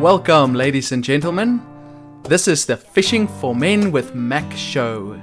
Welcome, ladies and gentlemen. This is the Fishing for Men with Mac show.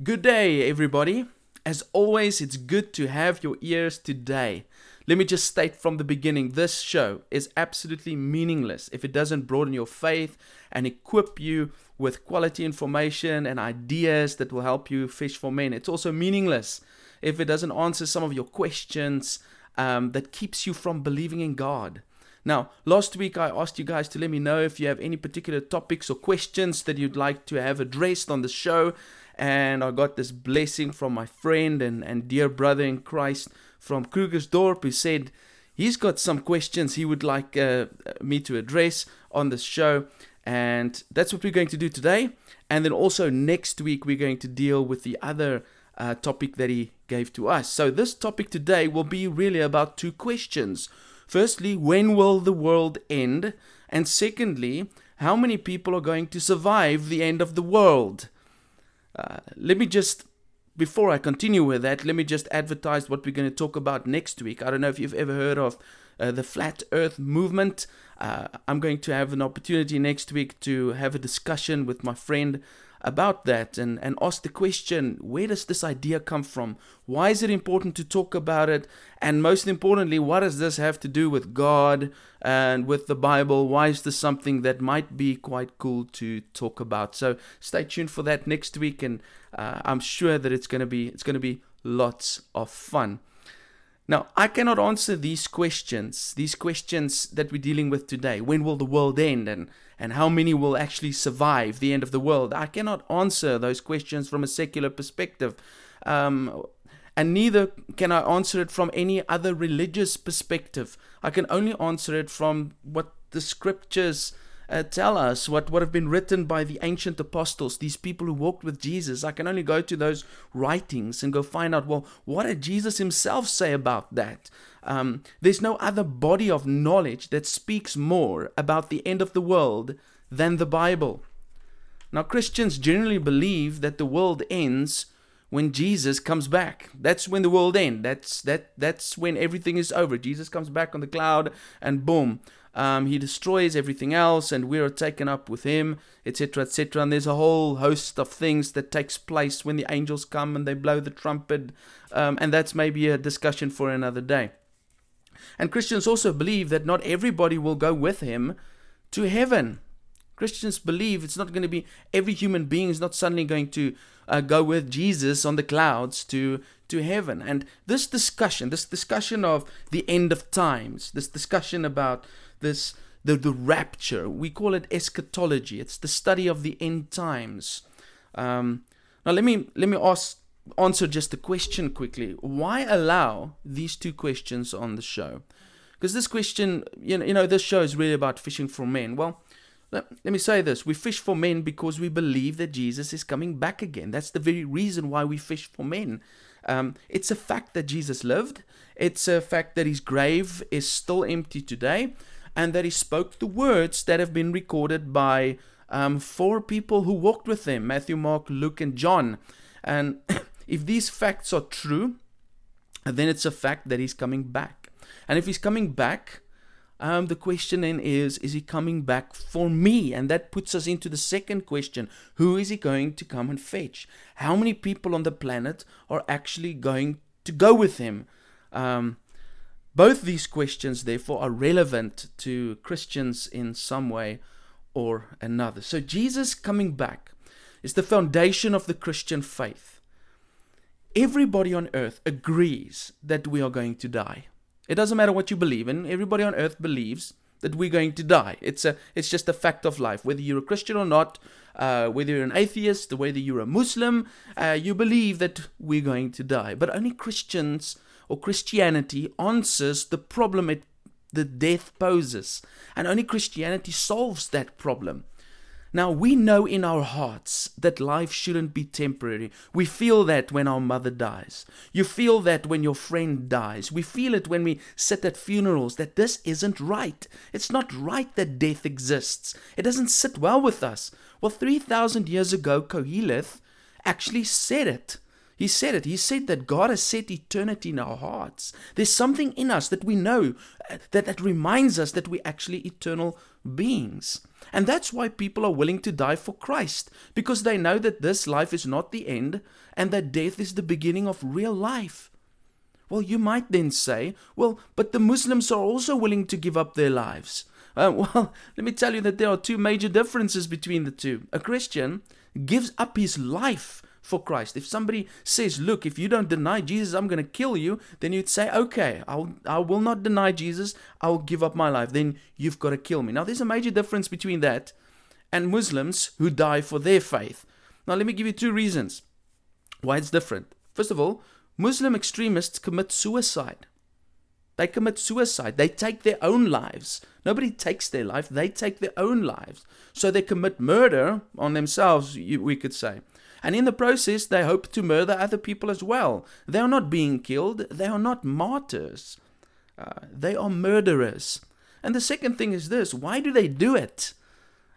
Good day, everybody. As always, it's good to have your ears today. Let me just state from the beginning this show is absolutely meaningless if it doesn't broaden your faith and equip you with quality information and ideas that will help you fish for men. It's also meaningless if it doesn't answer some of your questions um, that keeps you from believing in God. Now, last week I asked you guys to let me know if you have any particular topics or questions that you'd like to have addressed on the show. And I got this blessing from my friend and, and dear brother in Christ from Krugersdorp who said he's got some questions he would like uh, me to address on the show. And that's what we're going to do today. And then also next week, we're going to deal with the other uh, topic that he gave to us. So, this topic today will be really about two questions. Firstly, when will the world end? And secondly, how many people are going to survive the end of the world? Uh, let me just, before I continue with that, let me just advertise what we're going to talk about next week. I don't know if you've ever heard of uh, the Flat Earth Movement. Uh, I'm going to have an opportunity next week to have a discussion with my friend about that and, and ask the question where does this idea come from? Why is it important to talk about it? And most importantly, what does this have to do with God and with the Bible? Why is this something that might be quite cool to talk about? So stay tuned for that next week, and uh, I'm sure that it's going to be it's going to be lots of fun. Now, I cannot answer these questions, these questions that we're dealing with today. When will the world end? And and how many will actually survive the end of the world? I cannot answer those questions from a secular perspective. Um, and neither can I answer it from any other religious perspective. I can only answer it from what the scriptures uh, tell us, what, would have been written by the ancient apostles, these people who walked with Jesus. I can only go to those writings and go find out, well, what did Jesus himself say about that? Um, there's no other body of knowledge that speaks more about the end of the world than the Bible. Now, Christians generally believe that the world ends when Jesus comes back. That's when the world ends. That's that. That's when everything is over. Jesus comes back on the cloud, and boom, um, he destroys everything else, and we are taken up with him, etc., etc. And there's a whole host of things that takes place when the angels come and they blow the trumpet, um, and that's maybe a discussion for another day. And Christians also believe that not everybody will go with him to heaven. Christians believe it's not going to be every human being is not suddenly going to uh, go with Jesus on the clouds to to heaven. And this discussion, this discussion of the end of times, this discussion about this the, the rapture, we call it eschatology. It's the study of the end times. Um, now let me let me ask answer just a question quickly. Why allow these two questions on the show? Because this question, you know, you know, this show is really about fishing for men. Well, let, let me say this. We fish for men because we believe that Jesus is coming back again. That's the very reason why we fish for men. Um, it's a fact that Jesus lived. It's a fact that his grave is still empty today, and that he spoke the words that have been recorded by um, four people who walked with him Matthew, Mark, Luke, and John. And If these facts are true, then it's a fact that he's coming back. And if he's coming back, um, the question then is is he coming back for me? And that puts us into the second question who is he going to come and fetch? How many people on the planet are actually going to go with him? Um, both these questions, therefore, are relevant to Christians in some way or another. So, Jesus coming back is the foundation of the Christian faith everybody on earth agrees that we are going to die. It doesn't matter what you believe in, everybody on earth believes that we're going to die. It's a it's just a fact of life. Whether you're a Christian or not, uh, whether you're an atheist, whether you're a Muslim, uh, you believe that we're going to die. But only Christians or Christianity answers the problem it the death poses, and only Christianity solves that problem. Now, we know in our hearts that life shouldn't be temporary. We feel that when our mother dies. You feel that when your friend dies. We feel it when we sit at funerals that this isn't right. It's not right that death exists. It doesn't sit well with us. Well, 3,000 years ago, Koheleth actually said it. He said it. He said that God has set eternity in our hearts. There's something in us that we know uh, that, that reminds us that we're actually eternal beings. And that's why people are willing to die for Christ, because they know that this life is not the end and that death is the beginning of real life. Well, you might then say, well, but the Muslims are also willing to give up their lives. Uh, well, let me tell you that there are two major differences between the two. A Christian gives up his life for Christ. If somebody says, "Look, if you don't deny Jesus, I'm going to kill you," then you'd say, "Okay, I'll I will not deny Jesus. I'll give up my life." Then you've got to kill me. Now, there's a major difference between that and Muslims who die for their faith. Now, let me give you two reasons why it's different. First of all, Muslim extremists commit suicide. They commit suicide. They take their own lives. Nobody takes their life, they take their own lives. So they commit murder on themselves, we could say. And in the process, they hope to murder other people as well. They are not being killed, they are not martyrs, uh, they are murderers. And the second thing is this why do they do it?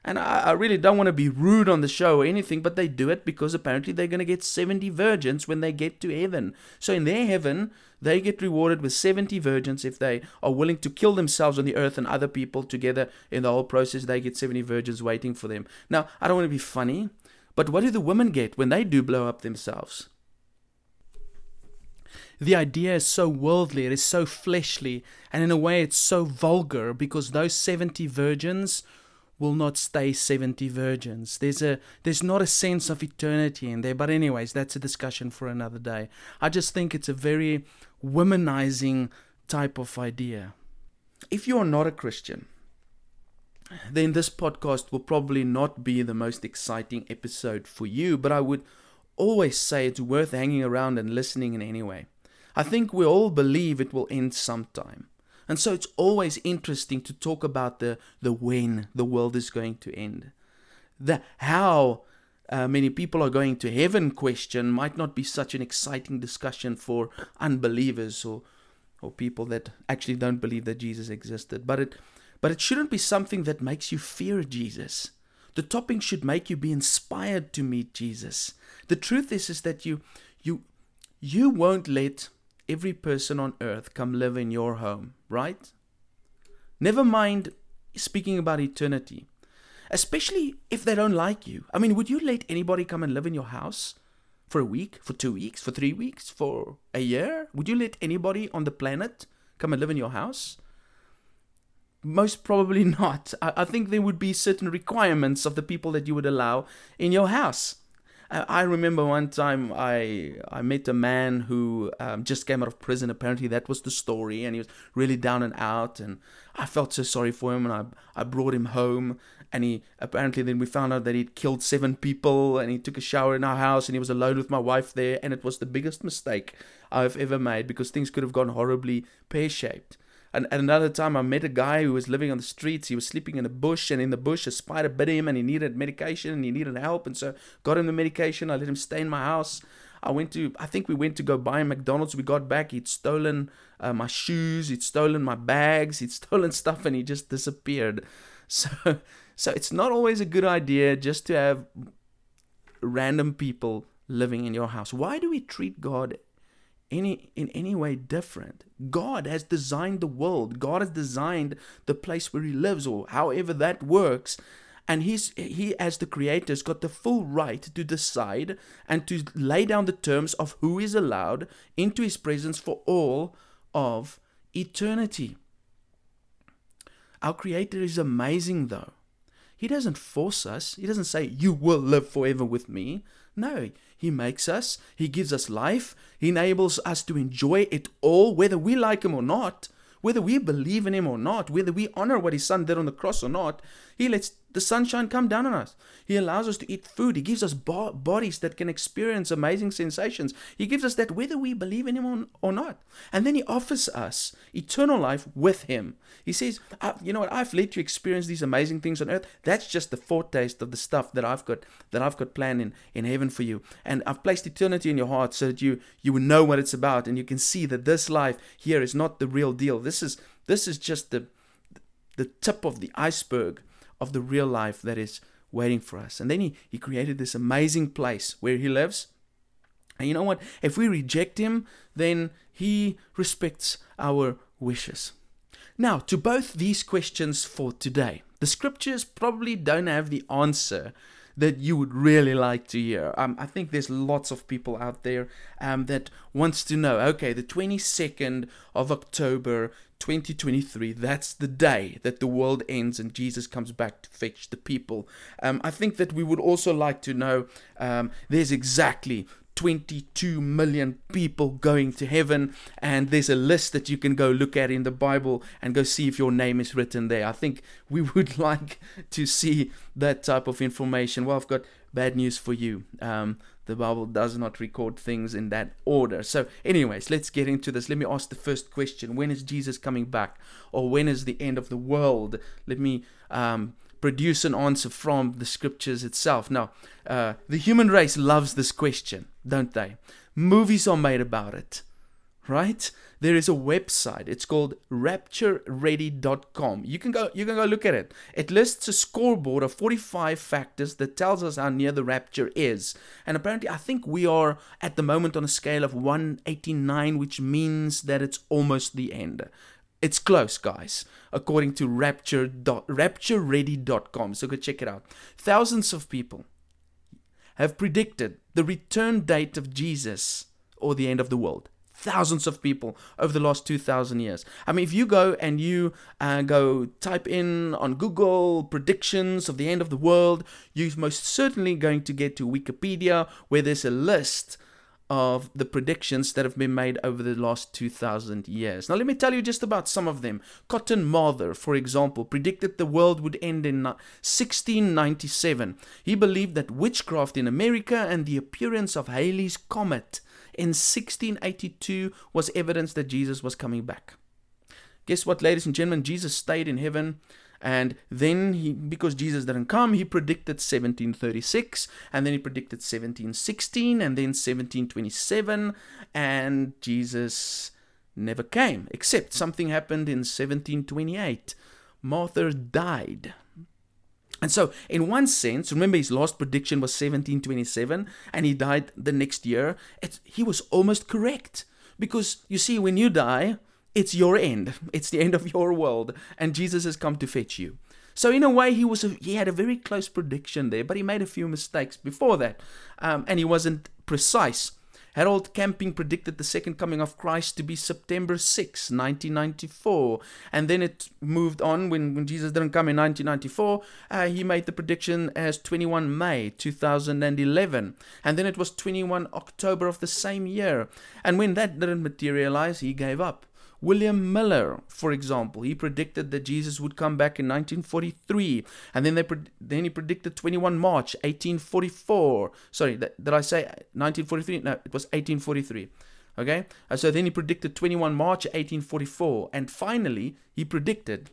And I, I really don't want to be rude on the show or anything, but they do it because apparently they're going to get 70 virgins when they get to heaven. So in their heaven, they get rewarded with 70 virgins if they are willing to kill themselves on the earth and other people together in the whole process. They get 70 virgins waiting for them. Now, I don't want to be funny, but what do the women get when they do blow up themselves? The idea is so worldly, it is so fleshly, and in a way it's so vulgar because those 70 virgins will not stay 70 virgins. There's a there's not a sense of eternity in there. But anyways, that's a discussion for another day. I just think it's a very womanizing type of idea. If you are not a Christian, then this podcast will probably not be the most exciting episode for you, but I would always say it's worth hanging around and listening in anyway. I think we all believe it will end sometime. And so it's always interesting to talk about the, the when the world is going to end. The how uh, many people are going to heaven question might not be such an exciting discussion for unbelievers or, or people that actually don't believe that Jesus existed. But it, but it shouldn't be something that makes you fear Jesus. The topping should make you be inspired to meet Jesus. The truth is, is that you, you, you won't let every person on earth come live in your home, right? Never mind speaking about eternity, especially if they don't like you. I mean, would you let anybody come and live in your house for a week, for two weeks, for three weeks, for a year? Would you let anybody on the planet come and live in your house? Most probably not. I, I think there would be certain requirements of the people that you would allow in your house. I remember one time I I met a man who um, just came out of prison. Apparently that was the story, and he was really down and out. And I felt so sorry for him, and I I brought him home. And he apparently then we found out that he'd killed seven people, and he took a shower in our house, and he was alone with my wife there, and it was the biggest mistake I've ever made because things could have gone horribly pear shaped. And, and another time, I met a guy who was living on the streets. He was sleeping in a bush, and in the bush, a spider bit him, and he needed medication, and he needed help. And so, got him the medication. I let him stay in my house. I went to, I think we went to go buy McDonald's. We got back. He'd stolen uh, my shoes. He'd stolen my bags. He'd stolen stuff, and he just disappeared. So, so it's not always a good idea just to have random people living in your house. Why do we treat God any in any way different. God has designed the world. God has designed the place where he lives or however that works. And he's he as the creator has got the full right to decide and to lay down the terms of who is allowed into his presence for all of eternity. Our creator is amazing though. He doesn't force us. He doesn't say you will live forever with me. No, he makes us, He gives us life, He enables us to enjoy it all, whether we like Him or not, whether we believe in Him or not, whether we honor what His Son did on the cross or not. He lets the sunshine come down on us. He allows us to eat food. He gives us bo- bodies that can experience amazing sensations. He gives us that whether we believe in Him or not. And then He offers us eternal life with Him. He says, "You know what? I've let you experience these amazing things on earth. That's just the foretaste of the stuff that I've got that I've got planned in in heaven for you. And I've placed eternity in your heart so that you you will know what it's about, and you can see that this life here is not the real deal. This is this is just the the tip of the iceberg." Of the real life that is waiting for us. And then he, he created this amazing place where he lives. And you know what? If we reject him, then he respects our wishes. Now, to both these questions for today, the scriptures probably don't have the answer that you would really like to hear. Um, I think there's lots of people out there um, that wants to know. Okay, the 22nd of October, 2023. That's the day that the world ends and Jesus comes back to fetch the people. Um, I think that we would also like to know. Um, there's exactly 22 million people going to heaven, and there's a list that you can go look at in the Bible and go see if your name is written there. I think we would like to see that type of information. Well, I've got bad news for you. Um, the Bible does not record things in that order. So, anyways, let's get into this. Let me ask the first question When is Jesus coming back? Or when is the end of the world? Let me um, produce an answer from the scriptures itself. Now, uh, the human race loves this question, don't they? Movies are made about it, right? There is a website. It's called raptureready.com. You can go you can go look at it. It lists a scoreboard of 45 factors that tells us how near the rapture is. And apparently I think we are at the moment on a scale of 189, which means that it's almost the end. It's close, guys, according to rapture raptureready.com. So go check it out. Thousands of people have predicted the return date of Jesus or the end of the world. Thousands of people over the last 2,000 years. I mean, if you go and you uh, go type in on Google predictions of the end of the world, you're most certainly going to get to Wikipedia where there's a list of the predictions that have been made over the last 2000 years. Now, let me tell you just about some of them. Cotton Mather, for example, predicted the world would end in 1697. He believed that witchcraft in America and the appearance of Halley's Comet in 1682 was evidence that Jesus was coming back. Guess what, ladies and gentlemen? Jesus stayed in heaven and then he, because Jesus didn't come, he predicted 1736, and then he predicted 1716, and then 1727, and Jesus never came, except something happened in 1728. Mather died. And so, in one sense, remember his last prediction was 1727, and he died the next year. He was almost correct. Because you see, when you die, it's your end. It's the end of your world, and Jesus has come to fetch you. So in a way, he was a, he had a very close prediction there, but he made a few mistakes before that, um, and he wasn't precise. Harold Camping predicted the second coming of Christ to be September 6, 1994. And then it moved on when, when Jesus didn't come in 1994. Uh, he made the prediction as 21 May 2011. And then it was 21 October of the same year. And when that didn't materialize, he gave up. William Miller, for example, he predicted that Jesus would come back in 1943, and then they then he predicted 21 March 1844. Sorry, did I say 1943? No, it was 1843. Okay, uh, so then he predicted 21 March 1844, and finally he predicted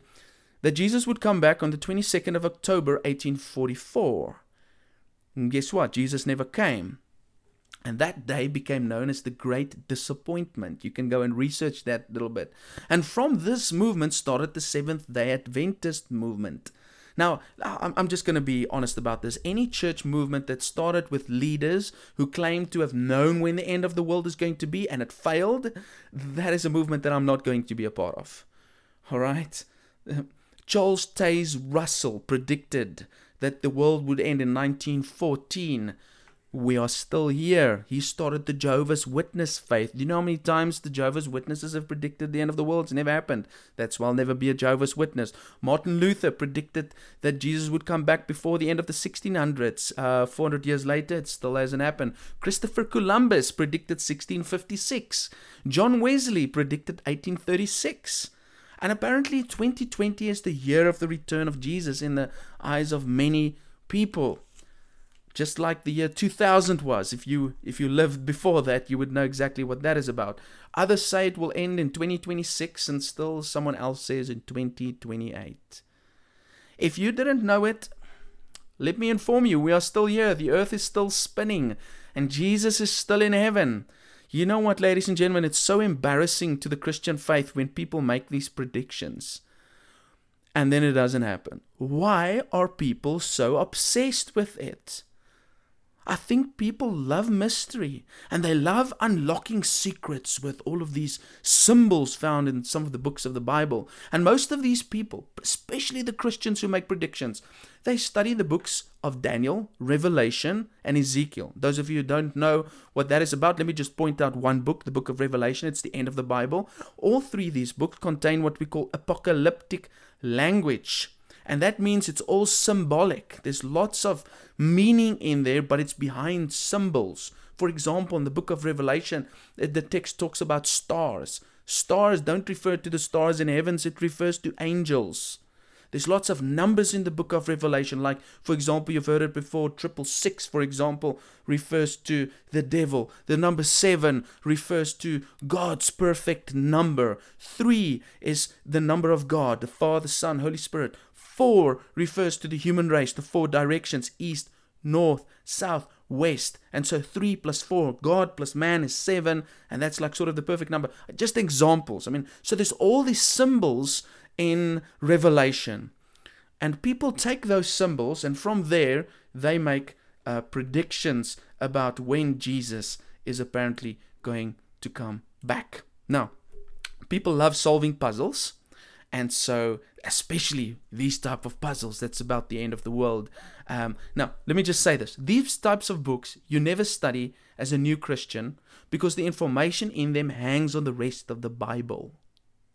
that Jesus would come back on the 22nd of October 1844. And guess what? Jesus never came. And that day became known as the Great Disappointment. You can go and research that a little bit. And from this movement started the Seventh day Adventist movement. Now, I'm just going to be honest about this. Any church movement that started with leaders who claimed to have known when the end of the world is going to be and it failed, that is a movement that I'm not going to be a part of. All right? Charles Taze Russell predicted that the world would end in 1914 we are still here. He started the Jehovah's Witness faith. Do you know how many times the Jehovah's Witnesses have predicted the end of the world? It's never happened. That's why I'll never be a Jehovah's Witness. Martin Luther predicted that Jesus would come back before the end of the 1600s. Uh, 400 years later, it still hasn't happened. Christopher Columbus predicted 1656. John Wesley predicted 1836. And apparently, 2020 is the year of the return of Jesus in the eyes of many people just like the year 2000 was. If you if you lived before that, you would know exactly what that is about. Others say it will end in 2026 and still someone else says in 2028. If you didn't know it, let me inform you, we are still here. The earth is still spinning and Jesus is still in heaven. You know what, ladies and gentlemen, it's so embarrassing to the Christian faith when people make these predictions and then it doesn't happen. Why are people so obsessed with it? I think people love mystery and they love unlocking secrets with all of these symbols found in some of the books of the Bible. And most of these people, especially the Christians who make predictions, they study the books of Daniel, Revelation, and Ezekiel. Those of you who don't know what that is about, let me just point out one book, the book of Revelation. It's the end of the Bible. All three of these books contain what we call apocalyptic language. And that means it's all symbolic. There's lots of meaning in there, but it's behind symbols. For example, in the book of Revelation, the text talks about stars. Stars don't refer to the stars in heavens, it refers to angels. There's lots of numbers in the book of Revelation, like, for example, you've heard it before, triple six, for example, refers to the devil. The number seven refers to God's perfect number. Three is the number of God, the Father, Son, Holy Spirit. Four refers to the human race, the four directions east, north, south, west. And so three plus four, God plus man is seven, and that's like sort of the perfect number. Just examples. I mean, so there's all these symbols in Revelation. And people take those symbols, and from there, they make uh, predictions about when Jesus is apparently going to come back. Now, people love solving puzzles and so especially these type of puzzles that's about the end of the world. Um, now let me just say this. These types of books you never study as a new christian because the information in them hangs on the rest of the bible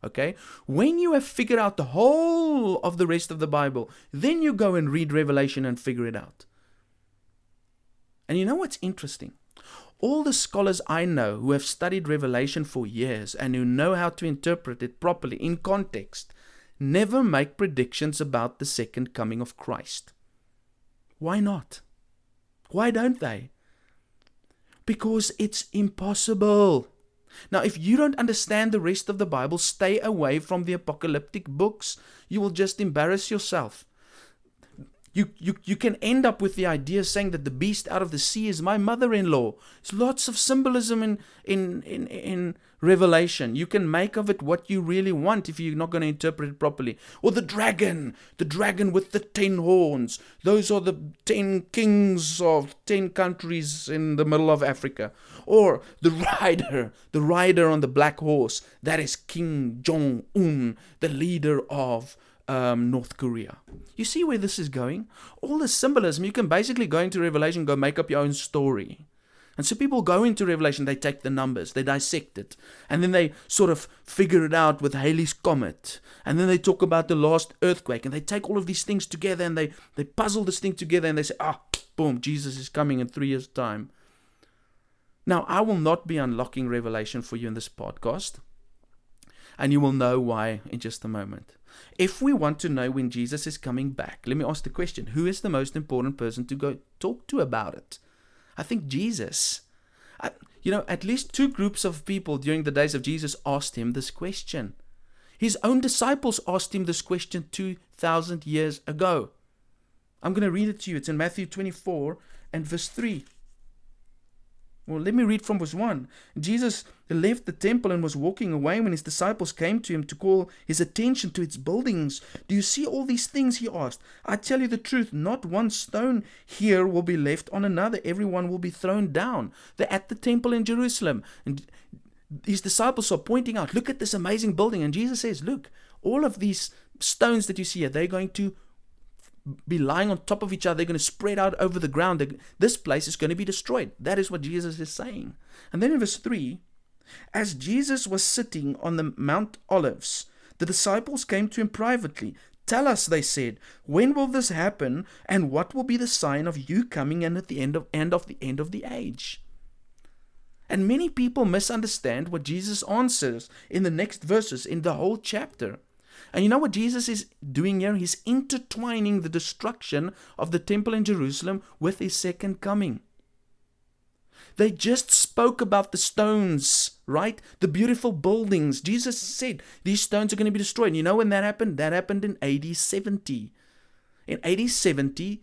okay? When you have figured out the whole of the rest of the bible then you go and read revelation and figure it out. And you know what's interesting all the scholars I know who have studied Revelation for years and who know how to interpret it properly in context never make predictions about the second coming of Christ. Why not? Why don't they? Because it's impossible. Now, if you don't understand the rest of the Bible, stay away from the apocalyptic books. You will just embarrass yourself you, you, you can end up with the idea saying that the beast out of the sea is my mother-in-law. There's lots of symbolism in, in, in, in Revelation. You can make of it what you really want if you're not going to interpret it properly. Or the dragon, the dragon with the ten horns. Those are the ten kings of ten countries in the middle of Africa. Or the rider, the rider on the black horse. That is Kim Jong-un, the leader of um, North Korea. You see where this is going? All the symbolism, you can basically go into Revelation, go make up your own story. And so people go into Revelation, they take the numbers, they dissect it, and then they sort of figure it out with Halley's Comet. And then they talk about the last earthquake, and they take all of these things together and they, they puzzle this thing together and they say, ah, boom, Jesus is coming in three years' time. Now, I will not be unlocking Revelation for you in this podcast, and you will know why in just a moment. If we want to know when Jesus is coming back, let me ask the question who is the most important person to go talk to about it? I think Jesus. I, you know, at least two groups of people during the days of Jesus asked him this question. His own disciples asked him this question 2,000 years ago. I'm going to read it to you. It's in Matthew 24 and verse 3. Well, let me read from verse 1. Jesus left the temple and was walking away when his disciples came to him to call his attention to its buildings. Do you see all these things? He asked. I tell you the truth, not one stone here will be left on another. Everyone will be thrown down. They're at the temple in Jerusalem. And his disciples are pointing out, look at this amazing building. And Jesus says, look, all of these stones that you see here, they're going to be lying on top of each other. They're going to spread out over the ground. This place is going to be destroyed. That is what Jesus is saying. And then in verse 3, as Jesus was sitting on the Mount Olives, the disciples came to him privately. Tell us, they said, when will this happen, and what will be the sign of you coming in at the end of, end of the end of the age? And many people misunderstand what Jesus answers in the next verses in the whole chapter. And you know what Jesus is doing here? He's intertwining the destruction of the temple in Jerusalem with his second coming. They just spoke about the stones, right? The beautiful buildings. Jesus said these stones are going to be destroyed. And you know when that happened? That happened in AD 70. In AD 70,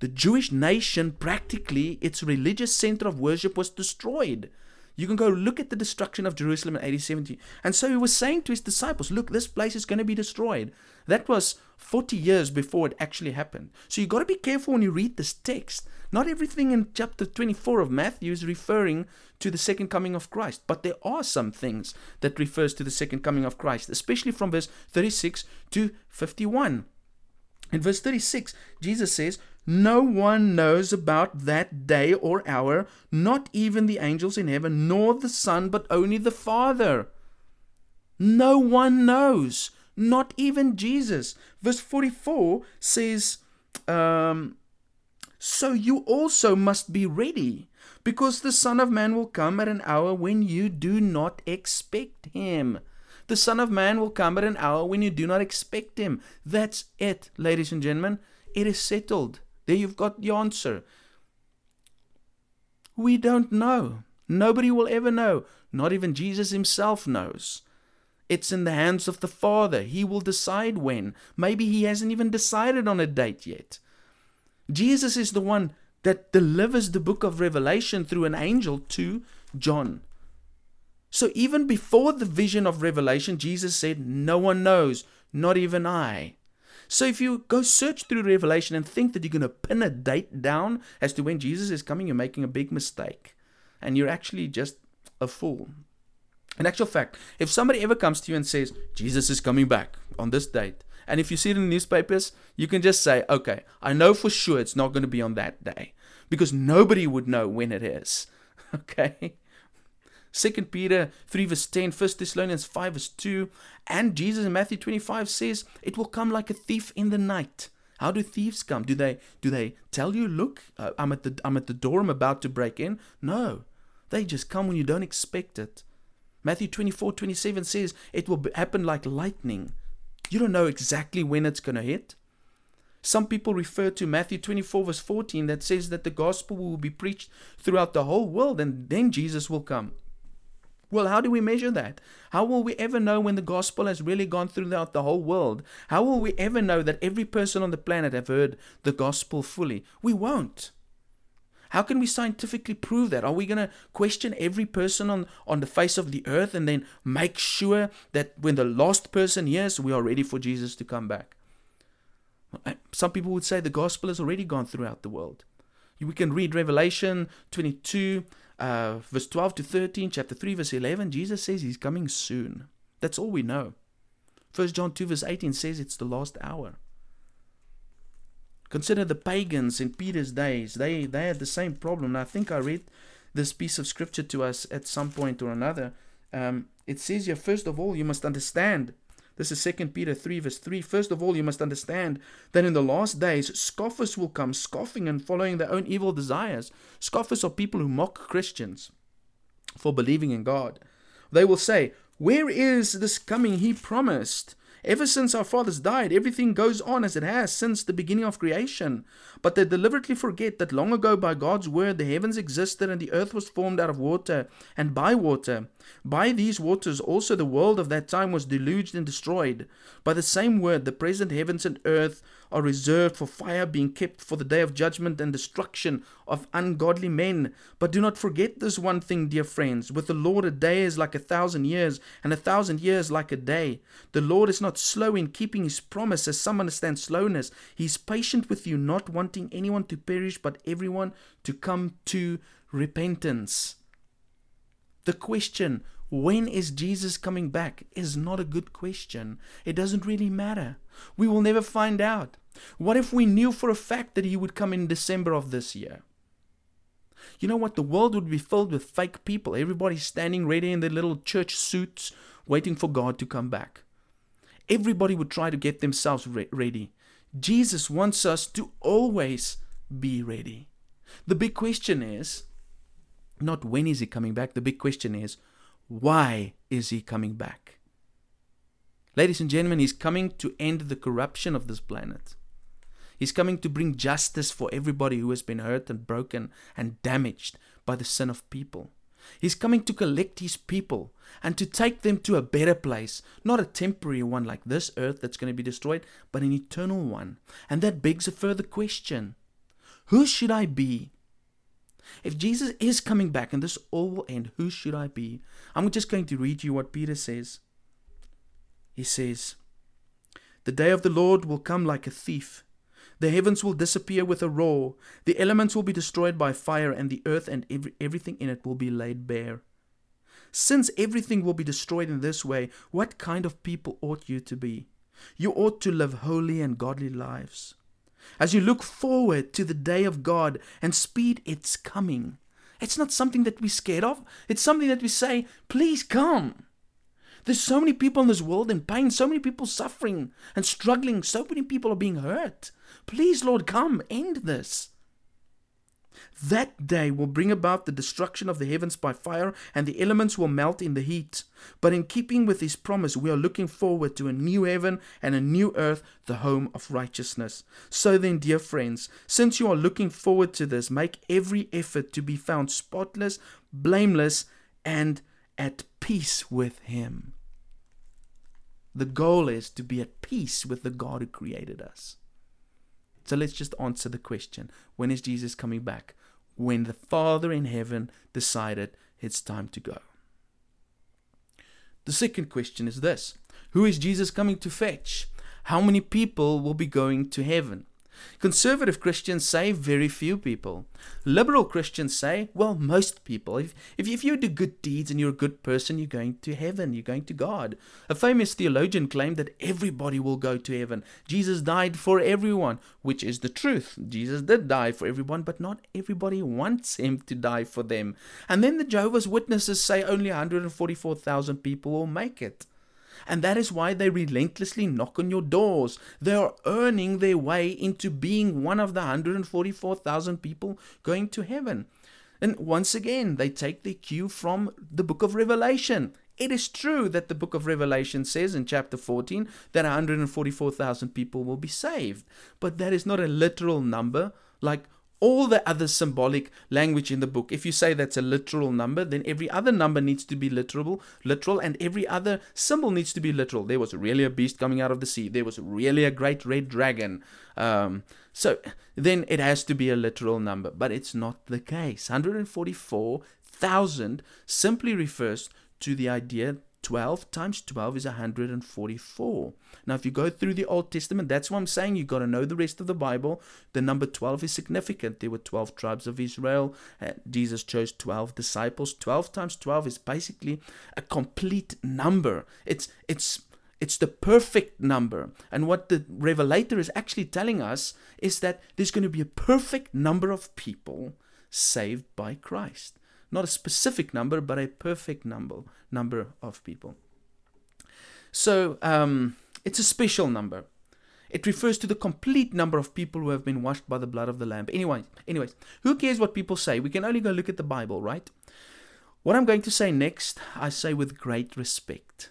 the Jewish nation, practically its religious center of worship, was destroyed. You can go look at the destruction of Jerusalem in AD 70. And so he was saying to his disciples, Look, this place is going to be destroyed. That was 40 years before it actually happened. So you've got to be careful when you read this text. Not everything in chapter 24 of Matthew is referring to the second coming of Christ, but there are some things that refers to the second coming of Christ, especially from verse 36 to 51. In verse 36, Jesus says, No one knows about that day or hour, not even the angels in heaven, nor the Son, but only the Father. No one knows, not even Jesus. Verse 44 says, um, So you also must be ready, because the Son of Man will come at an hour when you do not expect him. The Son of Man will come at an hour when you do not expect him. That's it, ladies and gentlemen. It is settled. There you've got the answer. We don't know. Nobody will ever know. Not even Jesus himself knows. It's in the hands of the Father. He will decide when. Maybe he hasn't even decided on a date yet. Jesus is the one that delivers the book of Revelation through an angel to John. So even before the vision of Revelation, Jesus said, No one knows, not even I. So if you go search through Revelation and think that you're going to pin a date down as to when Jesus is coming, you're making a big mistake. And you're actually just a fool. In actual fact, if somebody ever comes to you and says, Jesus is coming back on this date, and if you see it in the newspapers, you can just say, okay, I know for sure it's not going to be on that day because nobody would know when it is. Okay? Second Peter 3 verse 10, 1 Thessalonians 5 verse 2, and Jesus in Matthew 25 says, it will come like a thief in the night. How do thieves come? Do they do they tell you, look, uh, I'm at the I'm at the door, I'm about to break in? No. They just come when you don't expect it. Matthew 24, 27 says it will happen like lightning. You don't know exactly when it's going to hit. Some people refer to Matthew 24, verse 14, that says that the gospel will be preached throughout the whole world and then Jesus will come. Well, how do we measure that? How will we ever know when the gospel has really gone throughout the whole world? How will we ever know that every person on the planet have heard the gospel fully? We won't. How can we scientifically prove that? Are we going to question every person on, on the face of the earth and then make sure that when the last person hears, we are ready for Jesus to come back? Some people would say the gospel has already gone throughout the world. We can read Revelation 22 uh, verse 12 to 13, chapter 3, verse 11, Jesus says he's coming soon. That's all we know. First John 2, verse 18 says it's the last hour. Consider the pagans in Peter's days. They, they had the same problem. I think I read this piece of scripture to us at some point or another. Um, it says here, first of all, you must understand this is 2 Peter 3, verse 3. First of all, you must understand that in the last days, scoffers will come, scoffing and following their own evil desires. Scoffers are people who mock Christians for believing in God. They will say, Where is this coming he promised? Ever since our fathers died, everything goes on as it has since the beginning of creation. But they deliberately forget that long ago, by God's word, the heavens existed and the earth was formed out of water and by water. By these waters also the world of that time was deluged and destroyed. By the same word, the present heavens and earth are reserved for fire, being kept for the day of judgment and destruction of ungodly men. But do not forget this one thing, dear friends. With the Lord, a day is like a thousand years, and a thousand years like a day. The Lord is not slow in keeping his promise, as some understand slowness. He is patient with you, not wanting anyone to perish, but everyone to come to repentance. The question, when is Jesus coming back, is not a good question. It doesn't really matter. We will never find out. What if we knew for a fact that he would come in December of this year? You know what? The world would be filled with fake people. Everybody standing ready in their little church suits, waiting for God to come back. Everybody would try to get themselves re- ready. Jesus wants us to always be ready. The big question is not when is he coming back, the big question is why is he coming back? Ladies and gentlemen, he's coming to end the corruption of this planet. He's coming to bring justice for everybody who has been hurt and broken and damaged by the sin of people. He's coming to collect his people and to take them to a better place, not a temporary one like this earth that's going to be destroyed, but an eternal one. And that begs a further question Who should I be? If Jesus is coming back and this all will end, who should I be? I'm just going to read you what Peter says. He says, The day of the Lord will come like a thief. The heavens will disappear with a roar, the elements will be destroyed by fire, and the earth and every, everything in it will be laid bare. Since everything will be destroyed in this way, what kind of people ought you to be? You ought to live holy and godly lives. As you look forward to the day of God and speed its coming, it's not something that we're scared of. It's something that we say, please come. There's so many people in this world in pain, so many people suffering and struggling, so many people are being hurt. Please, Lord, come, end this. That day will bring about the destruction of the heavens by fire, and the elements will melt in the heat. But in keeping with his promise, we are looking forward to a new heaven and a new earth, the home of righteousness. So then, dear friends, since you are looking forward to this, make every effort to be found spotless, blameless, and at peace with him. The goal is to be at peace with the God who created us. So let's just answer the question when is Jesus coming back? When the Father in heaven decided it's time to go. The second question is this Who is Jesus coming to fetch? How many people will be going to heaven? Conservative Christians say very few people. Liberal Christians say, well, most people. If, if, if you do good deeds and you're a good person, you're going to heaven, you're going to God. A famous theologian claimed that everybody will go to heaven. Jesus died for everyone, which is the truth. Jesus did die for everyone, but not everybody wants him to die for them. And then the Jehovah's Witnesses say only 144,000 people will make it. And that is why they relentlessly knock on your doors. They are earning their way into being one of the 144,000 people going to heaven. And once again, they take their cue from the book of Revelation. It is true that the book of Revelation says in chapter 14 that 144,000 people will be saved, but that is not a literal number like all the other symbolic language in the book. If you say that's a literal number, then every other number needs to be literal, literal, and every other symbol needs to be literal. There was really a beast coming out of the sea. There was really a great red dragon. Um, so then it has to be a literal number, but it's not the case. 144,000 simply refers to the idea 12 times 12 is 144. Now, if you go through the Old Testament, that's what I'm saying. You've got to know the rest of the Bible. The number 12 is significant. There were 12 tribes of Israel. Jesus chose 12 disciples. 12 times 12 is basically a complete number. It's, it's, it's the perfect number. And what the Revelator is actually telling us is that there's going to be a perfect number of people saved by Christ not a specific number, but a perfect number number of people. So um, it's a special number. It refers to the complete number of people who have been washed by the blood of the Lamb. Anyway, anyways, who cares what people say? We can only go look at the Bible, right? What I'm going to say next, I say with great respect.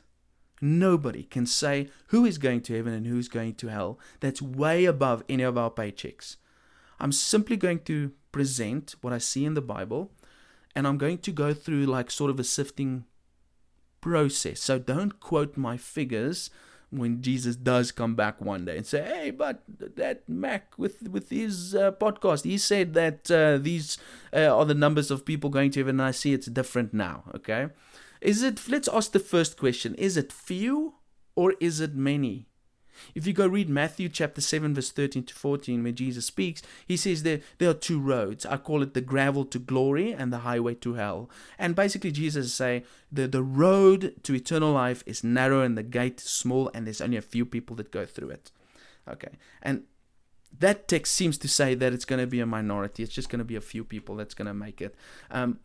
Nobody can say who is going to heaven and who's going to hell. That's way above any of our paychecks. I'm simply going to present what I see in the Bible and I'm going to go through like sort of a sifting process. So don't quote my figures when Jesus does come back one day and say, "Hey, but that Mac with with his uh, podcast, he said that uh, these uh, are the numbers of people going to heaven, and I see it's different now." Okay, is it? Let's ask the first question: Is it few or is it many? If you go read Matthew chapter 7, verse 13 to 14, where Jesus speaks, he says there, there are two roads. I call it the gravel to glory and the highway to hell. And basically, Jesus say the, the road to eternal life is narrow and the gate is small, and there's only a few people that go through it. Okay. And that text seems to say that it's going to be a minority. It's just going to be a few people that's going to make it. Um,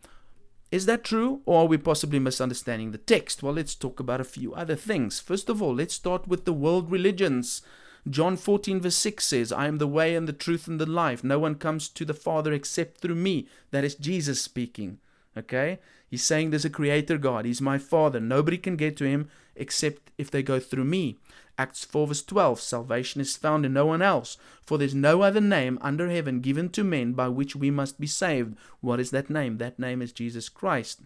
is that true, or are we possibly misunderstanding the text? Well, let's talk about a few other things. First of all, let's start with the world religions. John 14, verse 6 says, I am the way and the truth and the life. No one comes to the Father except through me. That is Jesus speaking. Okay? He's saying there's a creator God. He's my Father. Nobody can get to him except if they go through me. Acts 4 verse 12 Salvation is found in no one else, for there's no other name under heaven given to men by which we must be saved. What is that name? That name is Jesus Christ.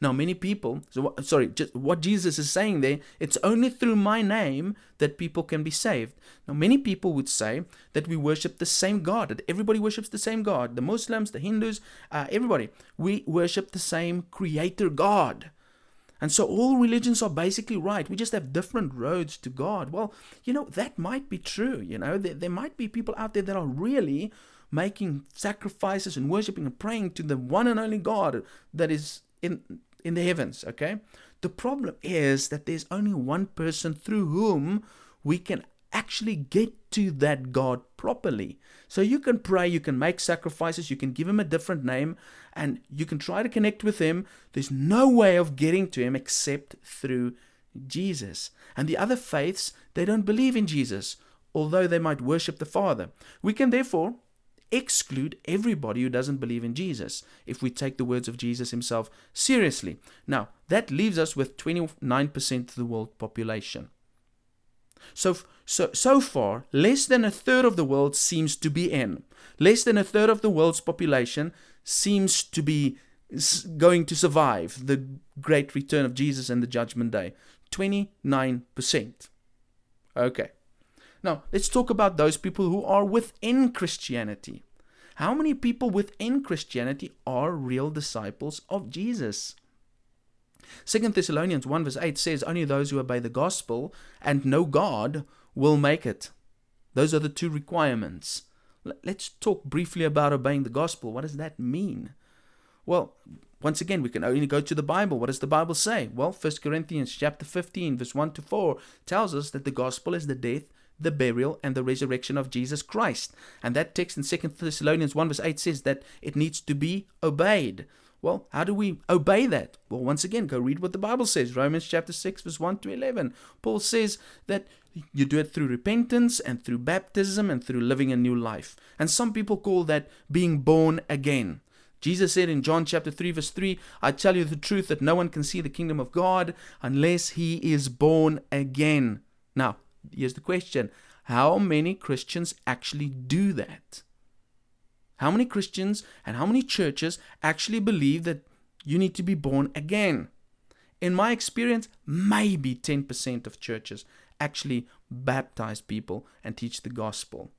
Now, many people, so, sorry, just what Jesus is saying there, it's only through my name that people can be saved. Now, many people would say that we worship the same God, that everybody worships the same God. The Muslims, the Hindus, uh, everybody. We worship the same Creator God. And so all religions are basically right. We just have different roads to God. Well, you know, that might be true. You know, there, there might be people out there that are really making sacrifices and worshiping and praying to the one and only God that is in in the heavens, okay? The problem is that there's only one person through whom we can actually get to that God properly. So you can pray, you can make sacrifices, you can give him a different name, and you can try to connect with him. There's no way of getting to him except through Jesus. And the other faiths, they don't believe in Jesus, although they might worship the Father. We can therefore exclude everybody who doesn't believe in Jesus if we take the words of Jesus himself seriously. Now, that leaves us with 29% of the world population. So, so, so far, less than a third of the world seems to be in. Less than a third of the world's population seems to be going to survive the great return of Jesus and the judgment day. 29%. Okay. Now, let's talk about those people who are within Christianity. How many people within Christianity are real disciples of Jesus? Second Thessalonians 1 verse 8 says, Only those who obey the gospel and know God will make it. Those are the two requirements. Let's talk briefly about obeying the gospel. What does that mean? Well, once again, we can only go to the Bible. What does the Bible say? Well, 1 Corinthians chapter 15, verse 1 to 4 tells us that the gospel is the death, the burial, and the resurrection of Jesus Christ. And that text in 2 Thessalonians 1 verse 8 says that it needs to be obeyed. Well, how do we obey that? Well, once again, go read what the Bible says. Romans chapter 6, verse 1 to 11. Paul says that you do it through repentance and through baptism and through living a new life. And some people call that being born again. Jesus said in John chapter 3, verse 3, I tell you the truth that no one can see the kingdom of God unless he is born again. Now, here's the question How many Christians actually do that? How many Christians and how many churches actually believe that you need to be born again? In my experience, maybe 10% of churches actually baptize people and teach the gospel.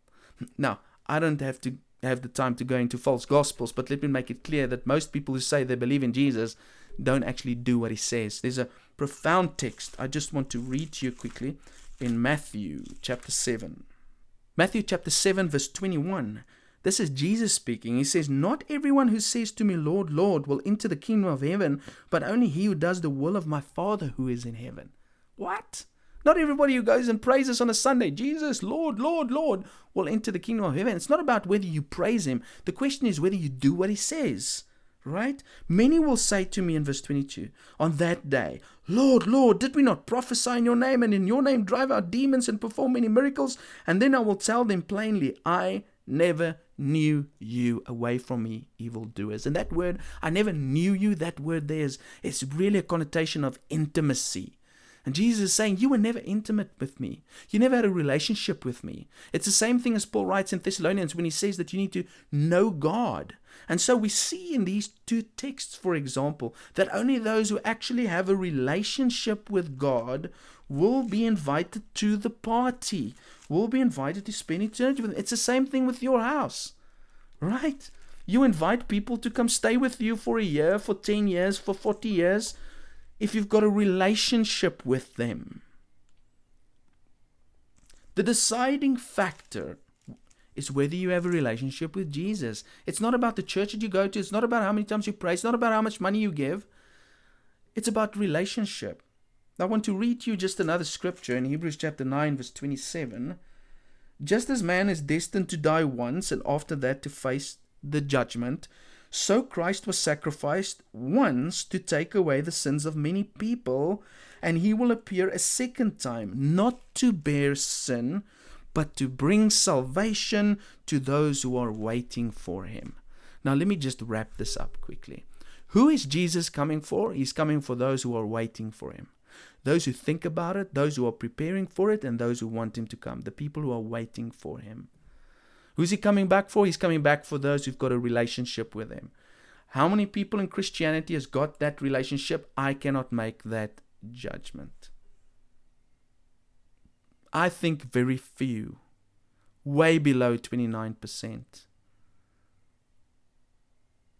Now, I don't have to have the time to go into false gospels, but let me make it clear that most people who say they believe in Jesus don't actually do what he says. There's a profound text I just want to read to you quickly in Matthew chapter 7. Matthew chapter 7, verse 21 this is Jesus speaking. He says, Not everyone who says to me, Lord, Lord, will enter the kingdom of heaven, but only he who does the will of my Father who is in heaven. What? Not everybody who goes and praises on a Sunday, Jesus, Lord, Lord, Lord, will enter the kingdom of heaven. It's not about whether you praise him. The question is whether you do what he says. Right? Many will say to me in verse 22 on that day, Lord, Lord, did we not prophesy in your name and in your name drive out demons and perform many miracles? And then I will tell them plainly, I never knew you away from me, evildoers. And that word, I never knew you, that word there is it's really a connotation of intimacy. And Jesus is saying, You were never intimate with me. You never had a relationship with me. It's the same thing as Paul writes in Thessalonians when he says that you need to know God. And so we see in these two texts, for example, that only those who actually have a relationship with God will be invited to the party, will be invited to spend eternity with them. It's the same thing with your house, right? You invite people to come stay with you for a year, for 10 years, for 40 years, if you've got a relationship with them. The deciding factor is whether you have a relationship with Jesus. It's not about the church that you go to, it's not about how many times you pray, it's not about how much money you give. It's about relationship. I want to read you just another scripture in Hebrews chapter 9, verse 27. Just as man is destined to die once and after that to face the judgment, so Christ was sacrificed once to take away the sins of many people, and he will appear a second time, not to bear sin, but to bring salvation to those who are waiting for him. Now, let me just wrap this up quickly. Who is Jesus coming for? He's coming for those who are waiting for him those who think about it, those who are preparing for it, and those who want him to come, the people who are waiting for him. Who's he coming back for? He's coming back for those who've got a relationship with him. How many people in Christianity has got that relationship? I cannot make that judgment. I think very few, way below 29%.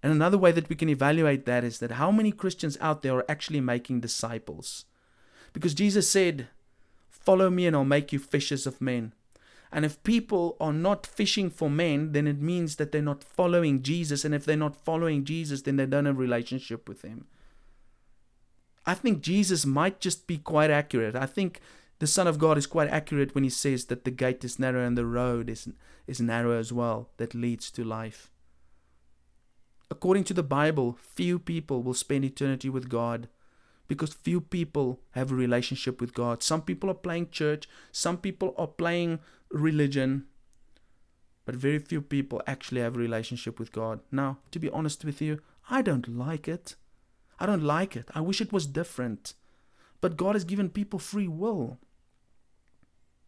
And another way that we can evaluate that is that how many Christians out there are actually making disciples? Because Jesus said, Follow me and I'll make you fishers of men. And if people are not fishing for men, then it means that they're not following Jesus. And if they're not following Jesus, then they don't have a relationship with him. I think Jesus might just be quite accurate. I think the Son of God is quite accurate when he says that the gate is narrow and the road is, is narrow as well that leads to life. According to the Bible, few people will spend eternity with God because few people have a relationship with God. Some people are playing church, some people are playing religion, but very few people actually have a relationship with God. Now, to be honest with you, I don't like it. I don't like it. I wish it was different. But God has given people free will.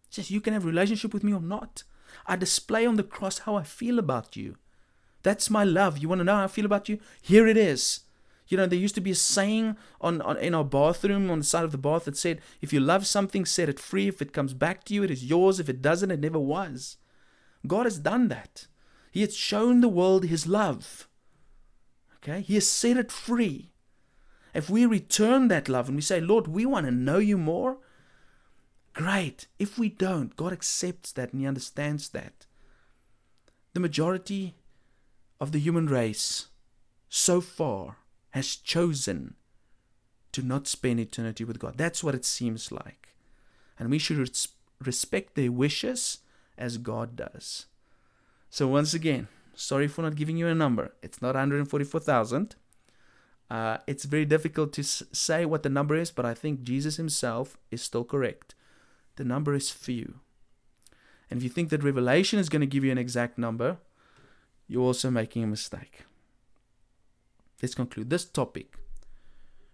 He says you can have a relationship with me or not. I display on the cross how I feel about you. That's my love. You want to know how I feel about you? Here it is. You know, there used to be a saying on, on in our bathroom on the side of the bath that said, if you love something, set it free. If it comes back to you, it is yours. If it doesn't, it never was. God has done that. He has shown the world his love. Okay? He has set it free. If we return that love and we say, Lord, we want to know you more, great. If we don't, God accepts that and He understands that. The majority of the human race so far has chosen to not spend eternity with God. That's what it seems like. And we should res- respect their wishes as God does. So, once again, sorry for not giving you a number. It's not 144,000. Uh, it's very difficult to s- say what the number is, but I think Jesus himself is still correct. The number is few. And if you think that Revelation is going to give you an exact number, you're also making a mistake. Let's conclude. This topic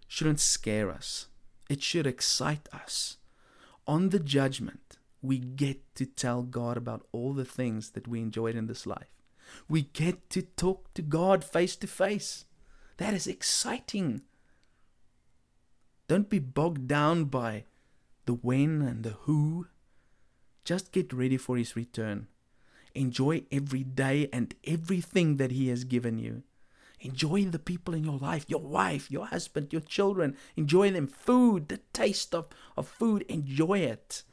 shouldn't scare us, it should excite us. On the judgment, we get to tell God about all the things that we enjoyed in this life. We get to talk to God face to face. That is exciting. Don't be bogged down by the when and the who. Just get ready for His return. Enjoy every day and everything that He has given you. Enjoy the people in your life, your wife, your husband, your children. Enjoy them. Food, the taste of, of food, enjoy it.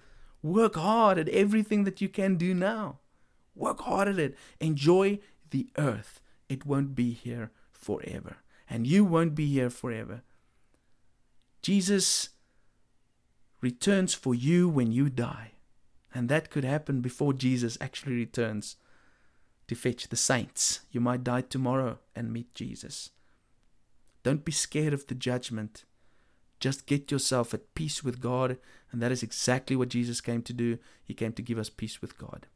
Work hard at everything that you can do now. Work hard at it. Enjoy the earth. It won't be here forever. And you won't be here forever. Jesus returns for you when you die. And that could happen before Jesus actually returns to fetch the saints. You might die tomorrow and meet Jesus. Don't be scared of the judgment. Just get yourself at peace with God, and that is exactly what Jesus came to do. He came to give us peace with God.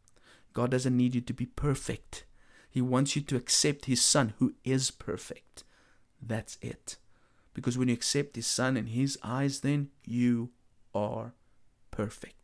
God doesn't need you to be perfect, He wants you to accept His Son, who is perfect. That's it. Because when you accept His Son in His eyes, then you are perfect.